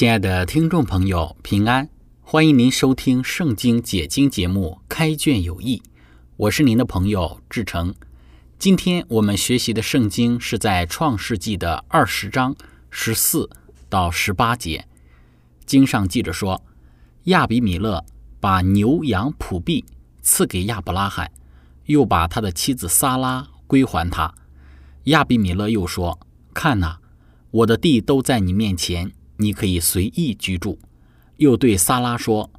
亲爱的听众朋友，平安！欢迎您收听《圣经解经》节目《开卷有益》，我是您的朋友志成。今天我们学习的圣经是在创世纪的二十章十四到十八节。经上记着说，亚比米勒把牛羊仆婢赐给亚伯拉罕，又把他的妻子撒拉归还他。亚比米勒又说：“看哪，我的地都在你面前。”你可以随意居住，又对萨拉说：“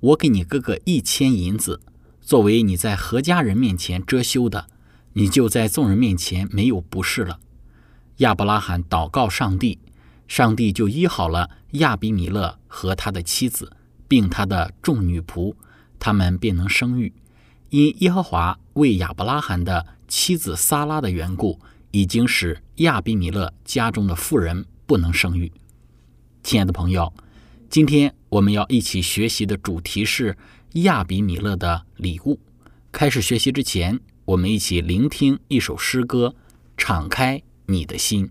我给你哥哥一千银子，作为你在何家人面前遮羞的，你就在众人面前没有不是了。”亚伯拉罕祷告上帝，上帝就医好了亚比米勒和他的妻子，并他的众女仆，他们便能生育。因耶和华为亚伯拉罕的妻子撒拉的缘故，已经使亚比米勒家中的妇人不能生育。亲爱的朋友，今天我们要一起学习的主题是亚比米勒的礼物。开始学习之前，我们一起聆听一首诗歌，敞开你的心。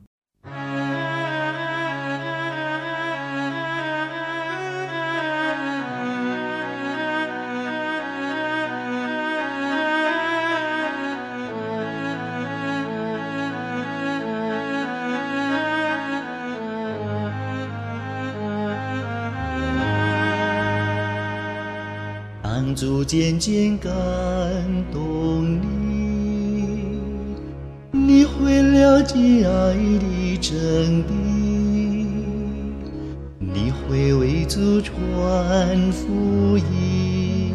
渐渐感动你，你会了解爱的真谛，你会为祖传福音，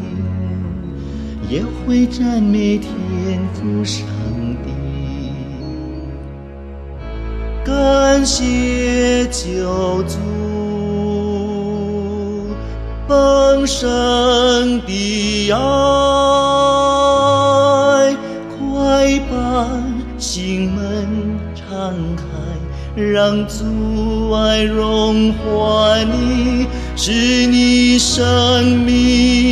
也会赞美天父上帝，感谢救主。更深的爱，快把心门敞开，让阻碍融化你，使你生命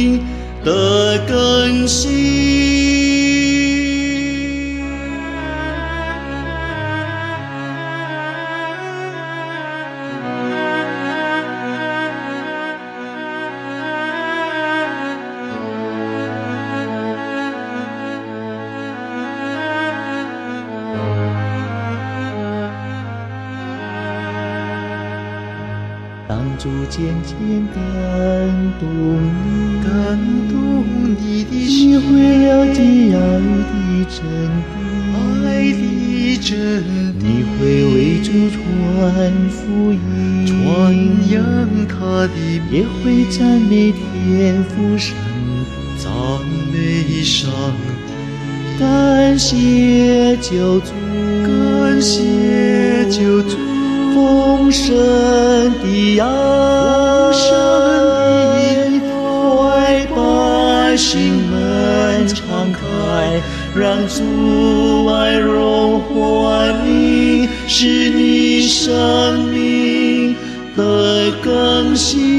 逐渐渐感动你，感动你的心，你会了解爱的真谛，爱的真谛，你会为主传福音，传扬他的也会赞美天父上。帝，赞美上帝，感谢救主，感谢救主。丰盛的爱，快把心门敞开，让阻碍融化你，使你生命的更新。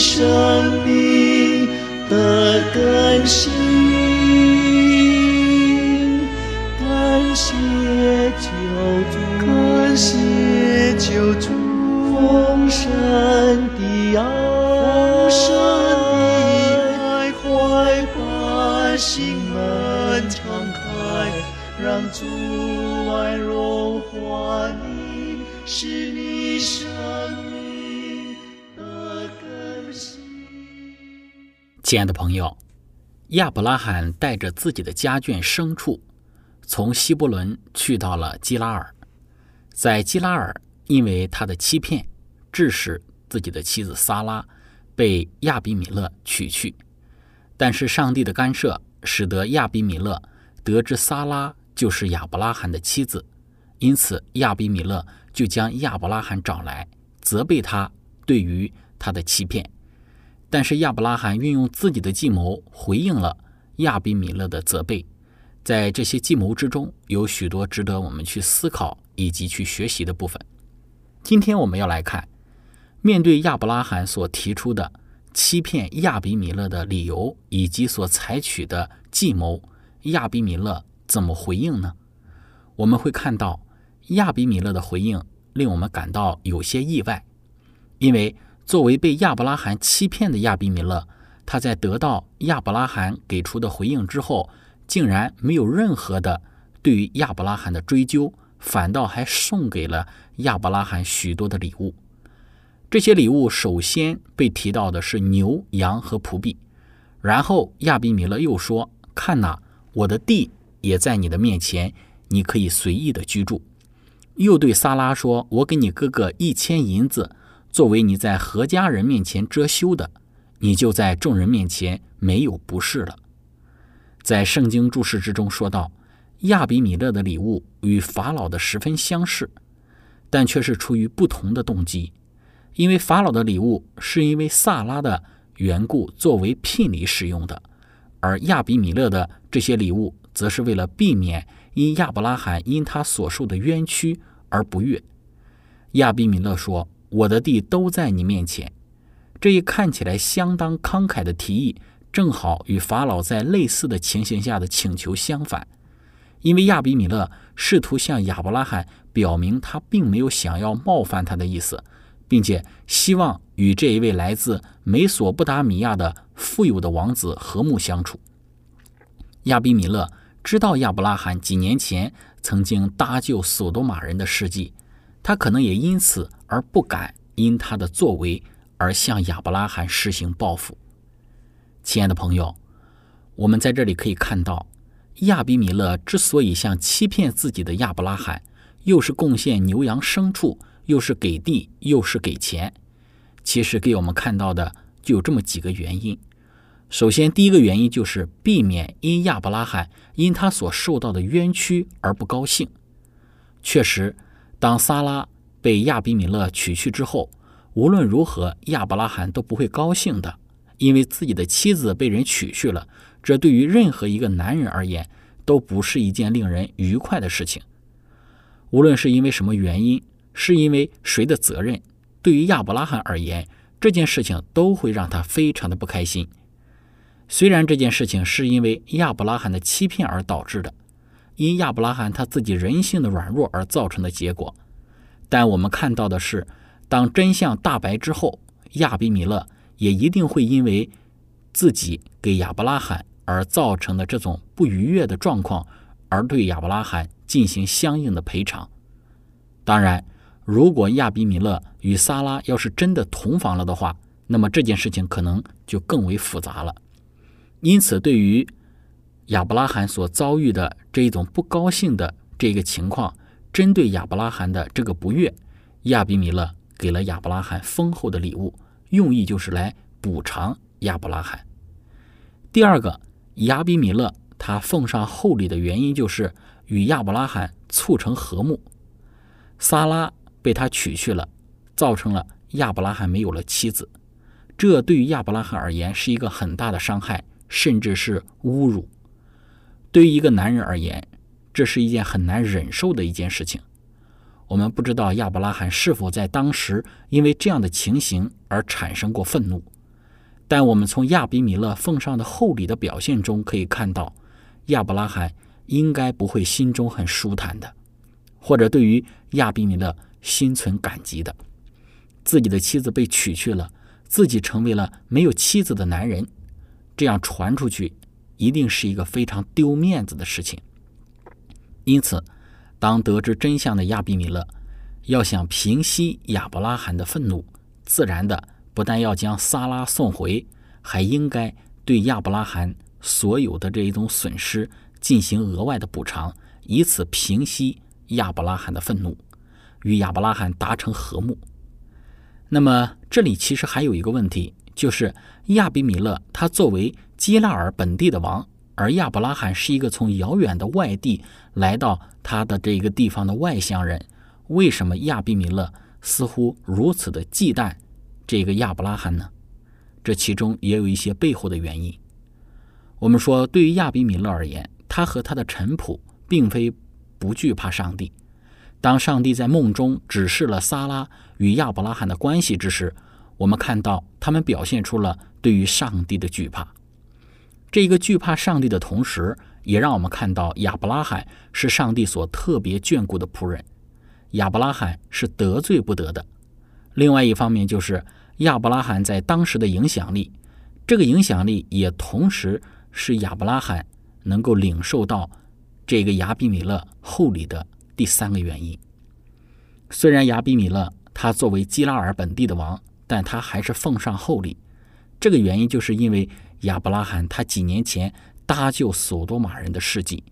生命的更新，亲爱的朋友，亚伯拉罕带着自己的家眷牲畜，从希伯伦去到了基拉尔。在基拉尔，因为他的欺骗，致使自己的妻子撒拉被亚比米勒娶去。但是上帝的干涉，使得亚比米勒得知撒拉就是亚伯拉罕的妻子，因此亚比米勒就将亚伯拉罕找来，责备他对于他的欺骗。但是亚伯拉罕运用自己的计谋回应了亚比米勒的责备，在这些计谋之中，有许多值得我们去思考以及去学习的部分。今天我们要来看，面对亚伯拉罕所提出的欺骗亚比米勒的理由以及所采取的计谋，亚比米勒怎么回应呢？我们会看到亚比米勒的回应令我们感到有些意外，因为。作为被亚伯拉罕欺骗的亚比米勒，他在得到亚伯拉罕给出的回应之后，竟然没有任何的对于亚伯拉罕的追究，反倒还送给了亚伯拉罕许多的礼物。这些礼物首先被提到的是牛羊和仆婢，然后亚比米勒又说：“看呐，我的地也在你的面前，你可以随意的居住。”又对撒拉说：“我给你哥哥一千银子。”作为你在何家人面前遮羞的，你就在众人面前没有不是了。在圣经注释之中说到，亚比米勒的礼物与法老的十分相似，但却是出于不同的动机。因为法老的礼物是因为萨拉的缘故作为聘礼使用的，而亚比米勒的这些礼物则是为了避免因亚伯拉罕因他所受的冤屈而不悦。亚比米勒说。我的地都在你面前，这一看起来相当慷慨的提议，正好与法老在类似的情形下的请求相反。因为亚比米勒试图向亚伯拉罕表明他并没有想要冒犯他的意思，并且希望与这一位来自美索不达米亚的富有的王子和睦相处。亚比米勒知道亚伯拉罕几年前曾经搭救索多玛人的事迹。他可能也因此而不敢因他的作为而向亚伯拉罕实行报复。亲爱的朋友，我们在这里可以看到，亚比米勒之所以向欺骗自己的亚伯拉罕，又是贡献牛羊牲畜，又是给地，又是给钱，其实给我们看到的就有这么几个原因。首先，第一个原因就是避免因亚伯拉罕因他所受到的冤屈而不高兴。确实。当萨拉被亚比米勒娶去之后，无论如何，亚伯拉罕都不会高兴的，因为自己的妻子被人娶去了，这对于任何一个男人而言都不是一件令人愉快的事情。无论是因为什么原因，是因为谁的责任，对于亚伯拉罕而言，这件事情都会让他非常的不开心。虽然这件事情是因为亚伯拉罕的欺骗而导致的。因亚伯拉罕他自己人性的软弱而造成的结果，但我们看到的是，当真相大白之后，亚比米勒也一定会因为自己给亚伯拉罕而造成的这种不愉悦的状况，而对亚伯拉罕进行相应的赔偿。当然，如果亚比米勒与萨拉要是真的同房了的话，那么这件事情可能就更为复杂了。因此，对于亚伯拉罕所遭遇的这一种不高兴的这个情况，针对亚伯拉罕的这个不悦，亚比米勒给了亚伯拉罕丰厚的礼物，用意就是来补偿亚伯拉罕。第二个，亚比米勒他奉上厚礼的原因就是与亚伯拉罕促成和睦。撒拉被他娶去了，造成了亚伯拉罕没有了妻子。这对于亚伯拉罕而言是一个很大的伤害，甚至是侮辱。对于一个男人而言，这是一件很难忍受的一件事情。我们不知道亚伯拉罕是否在当时因为这样的情形而产生过愤怒，但我们从亚比米勒奉上的厚礼的表现中可以看到，亚伯拉罕应该不会心中很舒坦的，或者对于亚比米勒心存感激的。自己的妻子被娶去了，自己成为了没有妻子的男人，这样传出去，一定是一个非常丢面子的事情。因此，当得知真相的亚比米勒要想平息亚伯拉罕的愤怒，自然的不但要将萨拉送回，还应该对亚伯拉罕所有的这一种损失进行额外的补偿，以此平息亚伯拉罕的愤怒，与亚伯拉罕达成和睦。那么，这里其实还有一个问题，就是亚比米勒他作为基拉尔本地的王，而亚伯拉罕是一个从遥远的外地来到他的这个地方的外乡人，为什么亚比米勒似乎如此的忌惮这个亚伯拉罕呢？这其中也有一些背后的原因。我们说，对于亚比米勒而言，他和他的臣仆并非不惧怕上帝。当上帝在梦中指示了撒拉与亚伯拉罕的关系之时，我们看到他们表现出了对于上帝的惧怕。这个惧怕上帝的同时，也让我们看到亚伯拉罕是上帝所特别眷顾的仆人。亚伯拉罕是得罪不得的。另外一方面，就是亚伯拉罕在当时的影响力，这个影响力也同时是亚伯拉罕能够领受到这个亚比米勒厚礼的。第三个原因，虽然亚比米勒他作为基拉尔本地的王，但他还是奉上厚礼。这个原因就是因为亚伯拉罕他几年前搭救索多玛人的事迹，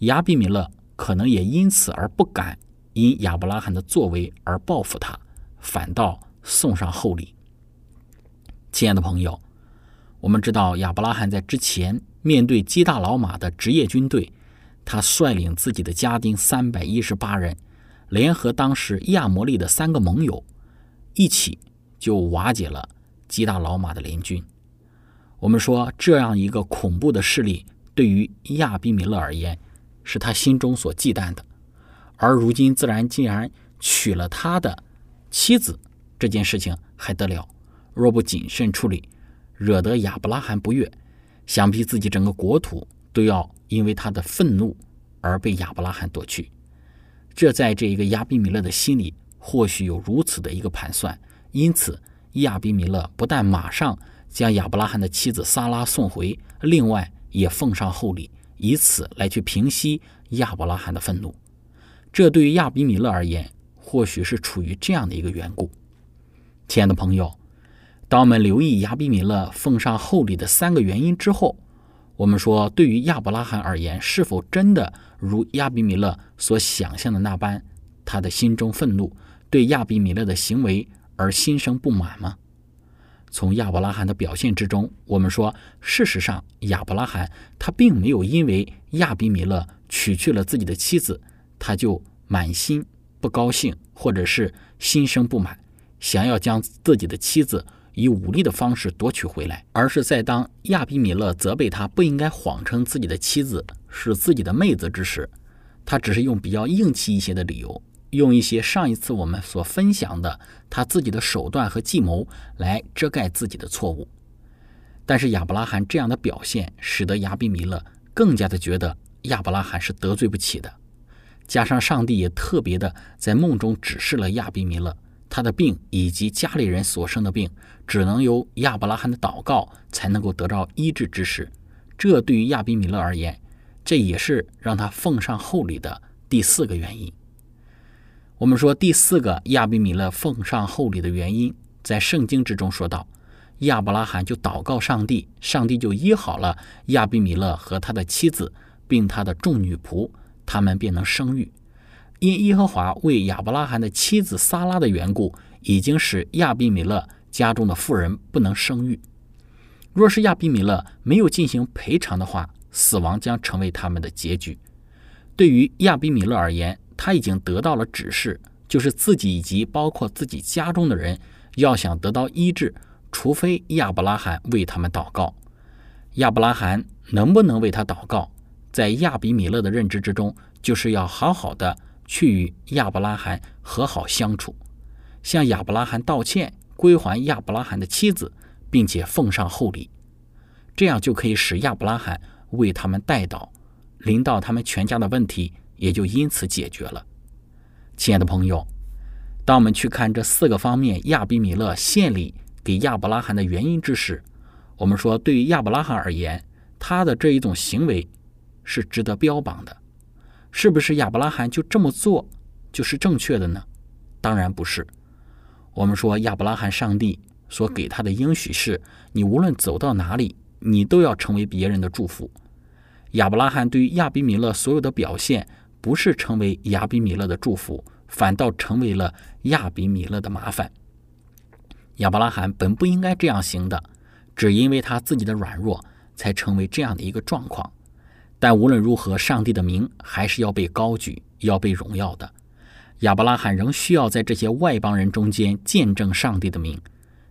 亚比米勒可能也因此而不敢因亚伯拉罕的作为而报复他，反倒送上厚礼。亲爱的朋友，我们知道亚伯拉罕在之前面对基大老马的职业军队。他率领自己的家丁三百一十八人，联合当时亚摩利的三个盟友，一起就瓦解了基大老马的联军。我们说，这样一个恐怖的势力，对于亚比米勒而言，是他心中所忌惮的。而如今，自然竟然娶了他的妻子，这件事情还得了？若不谨慎处理，惹得亚伯拉罕不悦，想必自己整个国土都要。因为他的愤怒而被亚伯拉罕夺去，这在这一个亚比米勒的心里或许有如此的一个盘算，因此亚比米勒不但马上将亚伯拉罕的妻子撒拉送回，另外也奉上厚礼，以此来去平息亚伯拉罕的愤怒。这对于亚比米勒而言，或许是处于这样的一个缘故。亲爱的朋友，当我们留意亚比米勒奉上厚礼的三个原因之后。我们说，对于亚伯拉罕而言，是否真的如亚比米勒所想象的那般，他的心中愤怒，对亚比米勒的行为而心生不满吗？从亚伯拉罕的表现之中，我们说，事实上，亚伯拉罕他并没有因为亚比米勒娶去了自己的妻子，他就满心不高兴，或者是心生不满，想要将自己的妻子。以武力的方式夺取回来，而是在当亚比米勒责备他不应该谎称自己的妻子是自己的妹子之时，他只是用比较硬气一些的理由，用一些上一次我们所分享的他自己的手段和计谋来遮盖自己的错误。但是亚伯拉罕这样的表现，使得亚比米勒更加的觉得亚伯拉罕是得罪不起的，加上上帝也特别的在梦中指示了亚比米勒。他的病以及家里人所生的病，只能由亚伯拉罕的祷告才能够得到医治之时。这对于亚比米勒而言，这也是让他奉上厚礼的第四个原因。我们说第四个亚比米勒奉上厚礼的原因，在圣经之中说到，亚伯拉罕就祷告上帝，上帝就医好了亚比米勒和他的妻子，并他的众女仆，他们便能生育。因耶和华为亚伯拉罕的妻子撒拉的缘故，已经使亚比米勒家中的妇人不能生育。若是亚比米勒没有进行赔偿的话，死亡将成为他们的结局。对于亚比米勒而言，他已经得到了指示，就是自己以及包括自己家中的人，要想得到医治，除非亚伯拉罕为他们祷告。亚伯拉罕能不能为他祷告，在亚比米勒的认知之中，就是要好好的去与亚伯拉罕和好相处，向亚伯拉罕道歉，归还亚伯拉罕的妻子，并且奉上厚礼，这样就可以使亚伯拉罕为他们代祷，临到他们全家的问题也就因此解决了。亲爱的朋友，当我们去看这四个方面亚比米勒献礼给亚伯拉罕的原因之时，我们说，对于亚伯拉罕而言，他的这一种行为是值得标榜的。是不是亚伯拉罕就这么做就是正确的呢？当然不是。我们说，亚伯拉罕上帝所给他的应许是：你无论走到哪里，你都要成为别人的祝福。亚伯拉罕对于亚比米勒所有的表现，不是成为亚比米勒的祝福，反倒成为了亚比米勒的麻烦。亚伯拉罕本不应该这样行的。只因为他自己的软弱，才成为这样的一个状况。但无论如何，上帝的名还是要被高举，要被荣耀的。亚伯拉罕仍需要在这些外邦人中间见证上帝的名。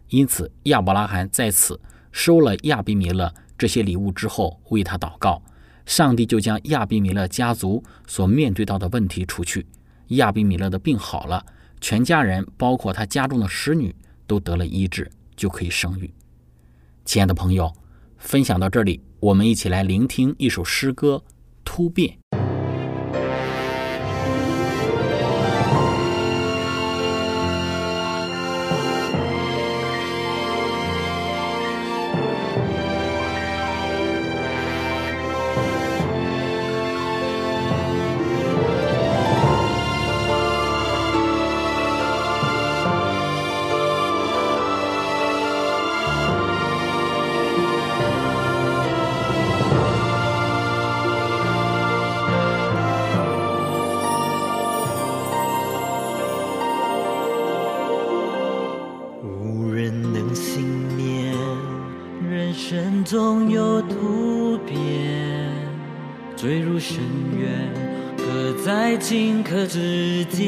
因此，亚伯拉罕在此收了亚比米勒这些礼物之后，为他祷告，上帝就将亚比米勒家族所面对到的问题除去。亚比米勒的病好了，全家人，包括他家中的使女，都得了医治，就可以生育。亲爱的朋友，分享到这里，我们一起来聆听一首诗歌《突变》。深渊，各在顷刻之间。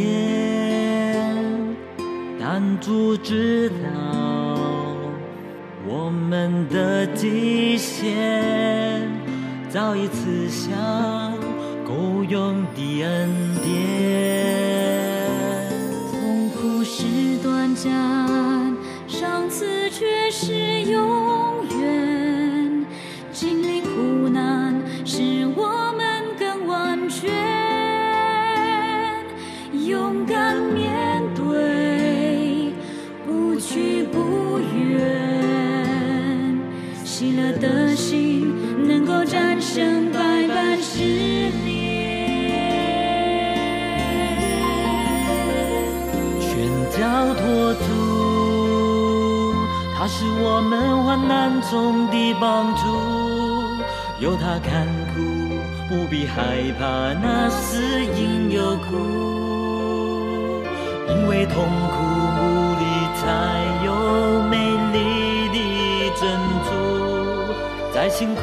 但主知道我们的极限，早已赐下够用中的帮助，有他看顾，不必害怕那死因有苦，因为痛苦无力才有美丽的珍珠。再辛苦，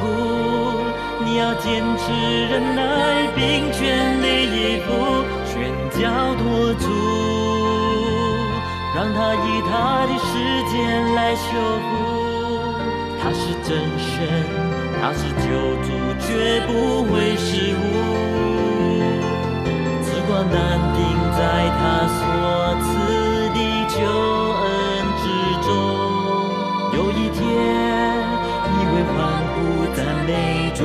你要坚持忍耐，并全力以赴，全脚托住。让他以他的时间来修复，他是真神，他是救主，绝不会失误。此光难定在他所赐的救恩之中，有一天你会欢呼赞美主。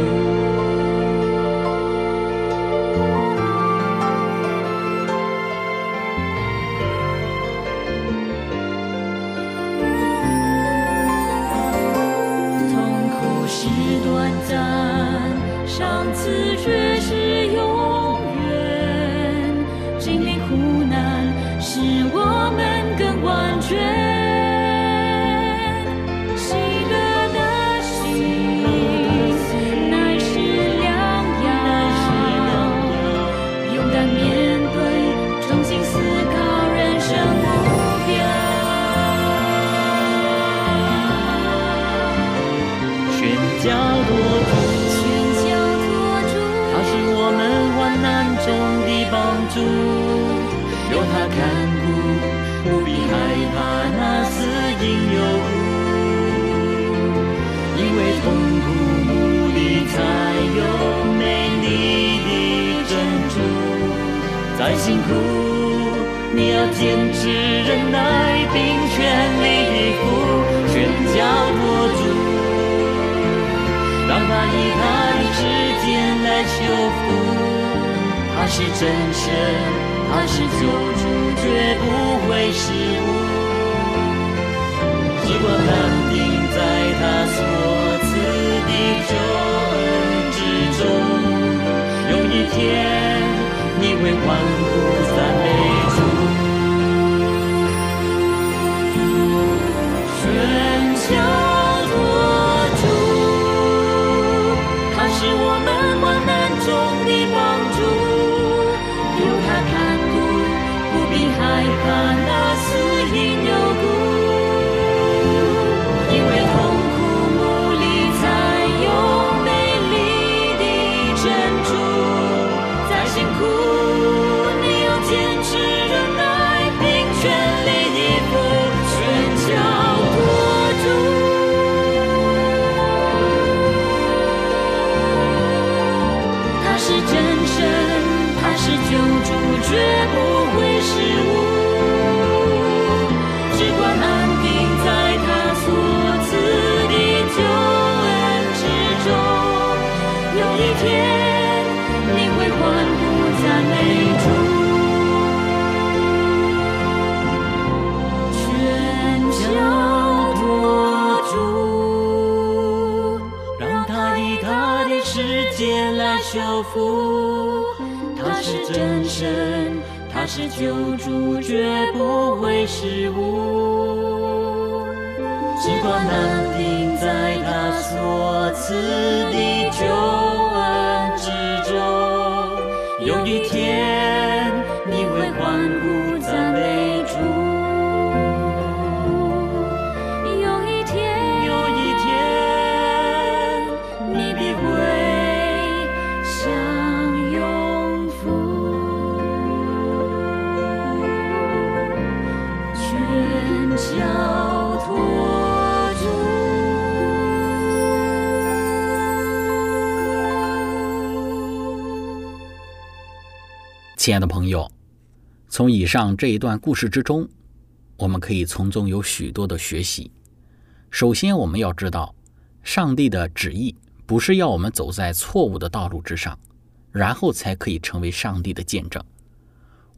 是救主，绝不会失误。只管难定在他所赐亲爱的朋友，从以上这一段故事之中，我们可以从中有许多的学习。首先，我们要知道，上帝的旨意不是要我们走在错误的道路之上，然后才可以成为上帝的见证。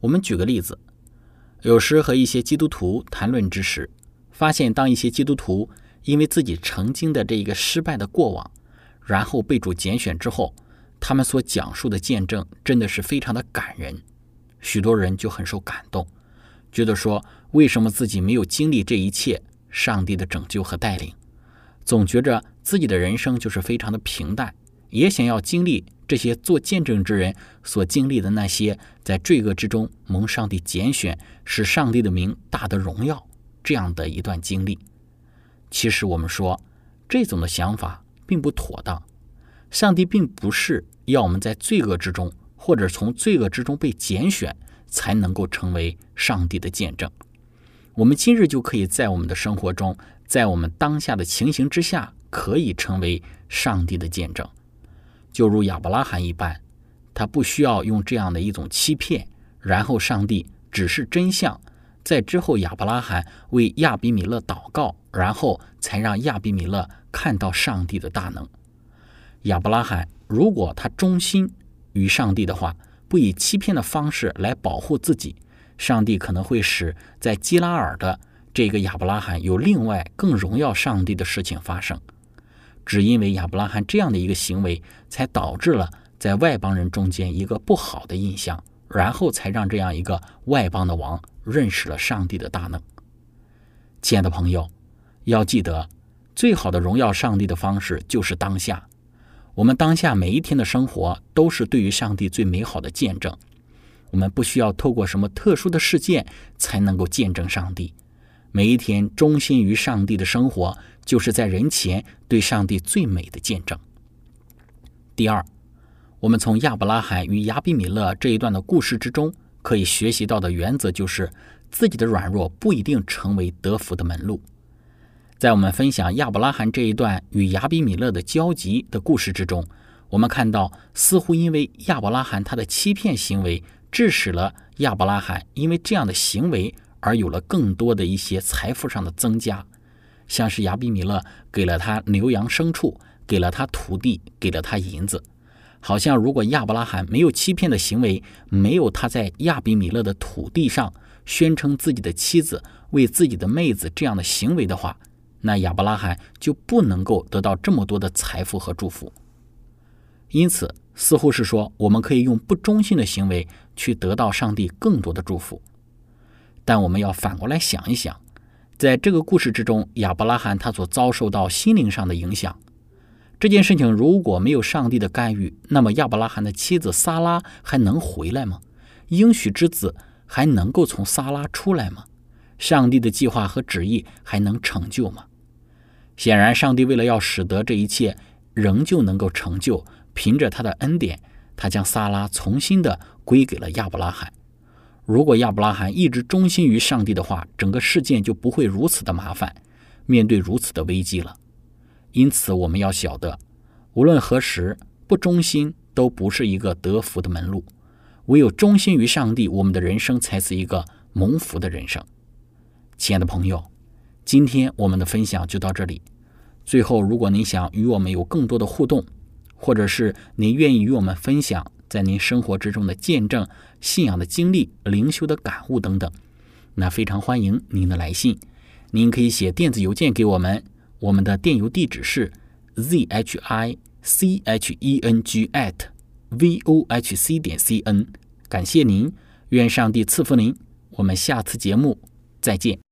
我们举个例子，有时和一些基督徒谈论之时，发现当一些基督徒因为自己曾经的这一个失败的过往，然后被主拣选之后，他们所讲述的见证真的是非常的感人，许多人就很受感动，觉得说为什么自己没有经历这一切上帝的拯救和带领，总觉着自己的人生就是非常的平淡，也想要经历这些做见证之人所经历的那些在罪恶之中蒙上帝拣选，使上帝的名大得荣耀这样的一段经历。其实我们说这种的想法并不妥当。上帝并不是要我们在罪恶之中，或者从罪恶之中被拣选，才能够成为上帝的见证。我们今日就可以在我们的生活中，在我们当下的情形之下，可以成为上帝的见证。就如亚伯拉罕一般，他不需要用这样的一种欺骗，然后上帝指示真相，在之后亚伯拉罕为亚比米勒祷告，然后才让亚比米勒看到上帝的大能。亚伯拉罕如果他忠心于上帝的话，不以欺骗的方式来保护自己，上帝可能会使在基拉尔的这个亚伯拉罕有另外更荣耀上帝的事情发生。只因为亚伯拉罕这样的一个行为，才导致了在外邦人中间一个不好的印象，然后才让这样一个外邦的王认识了上帝的大能。亲爱的朋友，要记得，最好的荣耀上帝的方式就是当下。我们当下每一天的生活都是对于上帝最美好的见证。我们不需要透过什么特殊的事件才能够见证上帝。每一天忠心于上帝的生活，就是在人前对上帝最美的见证。第二，我们从亚伯拉罕与亚比米勒这一段的故事之中，可以学习到的原则就是：自己的软弱不一定成为得福的门路。在我们分享亚伯拉罕这一段与亚比米勒的交集的故事之中，我们看到，似乎因为亚伯拉罕他的欺骗行为，致使了亚伯拉罕因为这样的行为而有了更多的一些财富上的增加，像是亚比米勒给了他牛羊牲畜，给了他土地，给了他银子。好像如果亚伯拉罕没有欺骗的行为，没有他在亚比米勒的土地上宣称自己的妻子为自己的妹子这样的行为的话，那亚伯拉罕就不能够得到这么多的财富和祝福。因此，似乎是说我们可以用不忠心的行为去得到上帝更多的祝福。但我们要反过来想一想，在这个故事之中，亚伯拉罕他所遭受到心灵上的影响。这件事情如果没有上帝的干预，那么亚伯拉罕的妻子撒拉还能回来吗？应许之子还能够从撒拉出来吗？上帝的计划和旨意还能成就吗？显然，上帝为了要使得这一切仍旧能够成就，凭着他的恩典，他将撒拉重新的归给了亚伯拉罕。如果亚伯拉罕一直忠心于上帝的话，整个事件就不会如此的麻烦，面对如此的危机了。因此，我们要晓得，无论何时，不忠心都不是一个得福的门路。唯有忠心于上帝，我们的人生才是一个蒙福的人生。亲爱的朋友，今天我们的分享就到这里。最后，如果您想与我们有更多的互动，或者是您愿意与我们分享在您生活之中的见证、信仰的经历、灵修的感悟等等，那非常欢迎您的来信。您可以写电子邮件给我们。我们的电邮地址是 z h i c h e n g at v o h c 点 c n，感谢您，愿上帝赐福您，我们下次节目再见。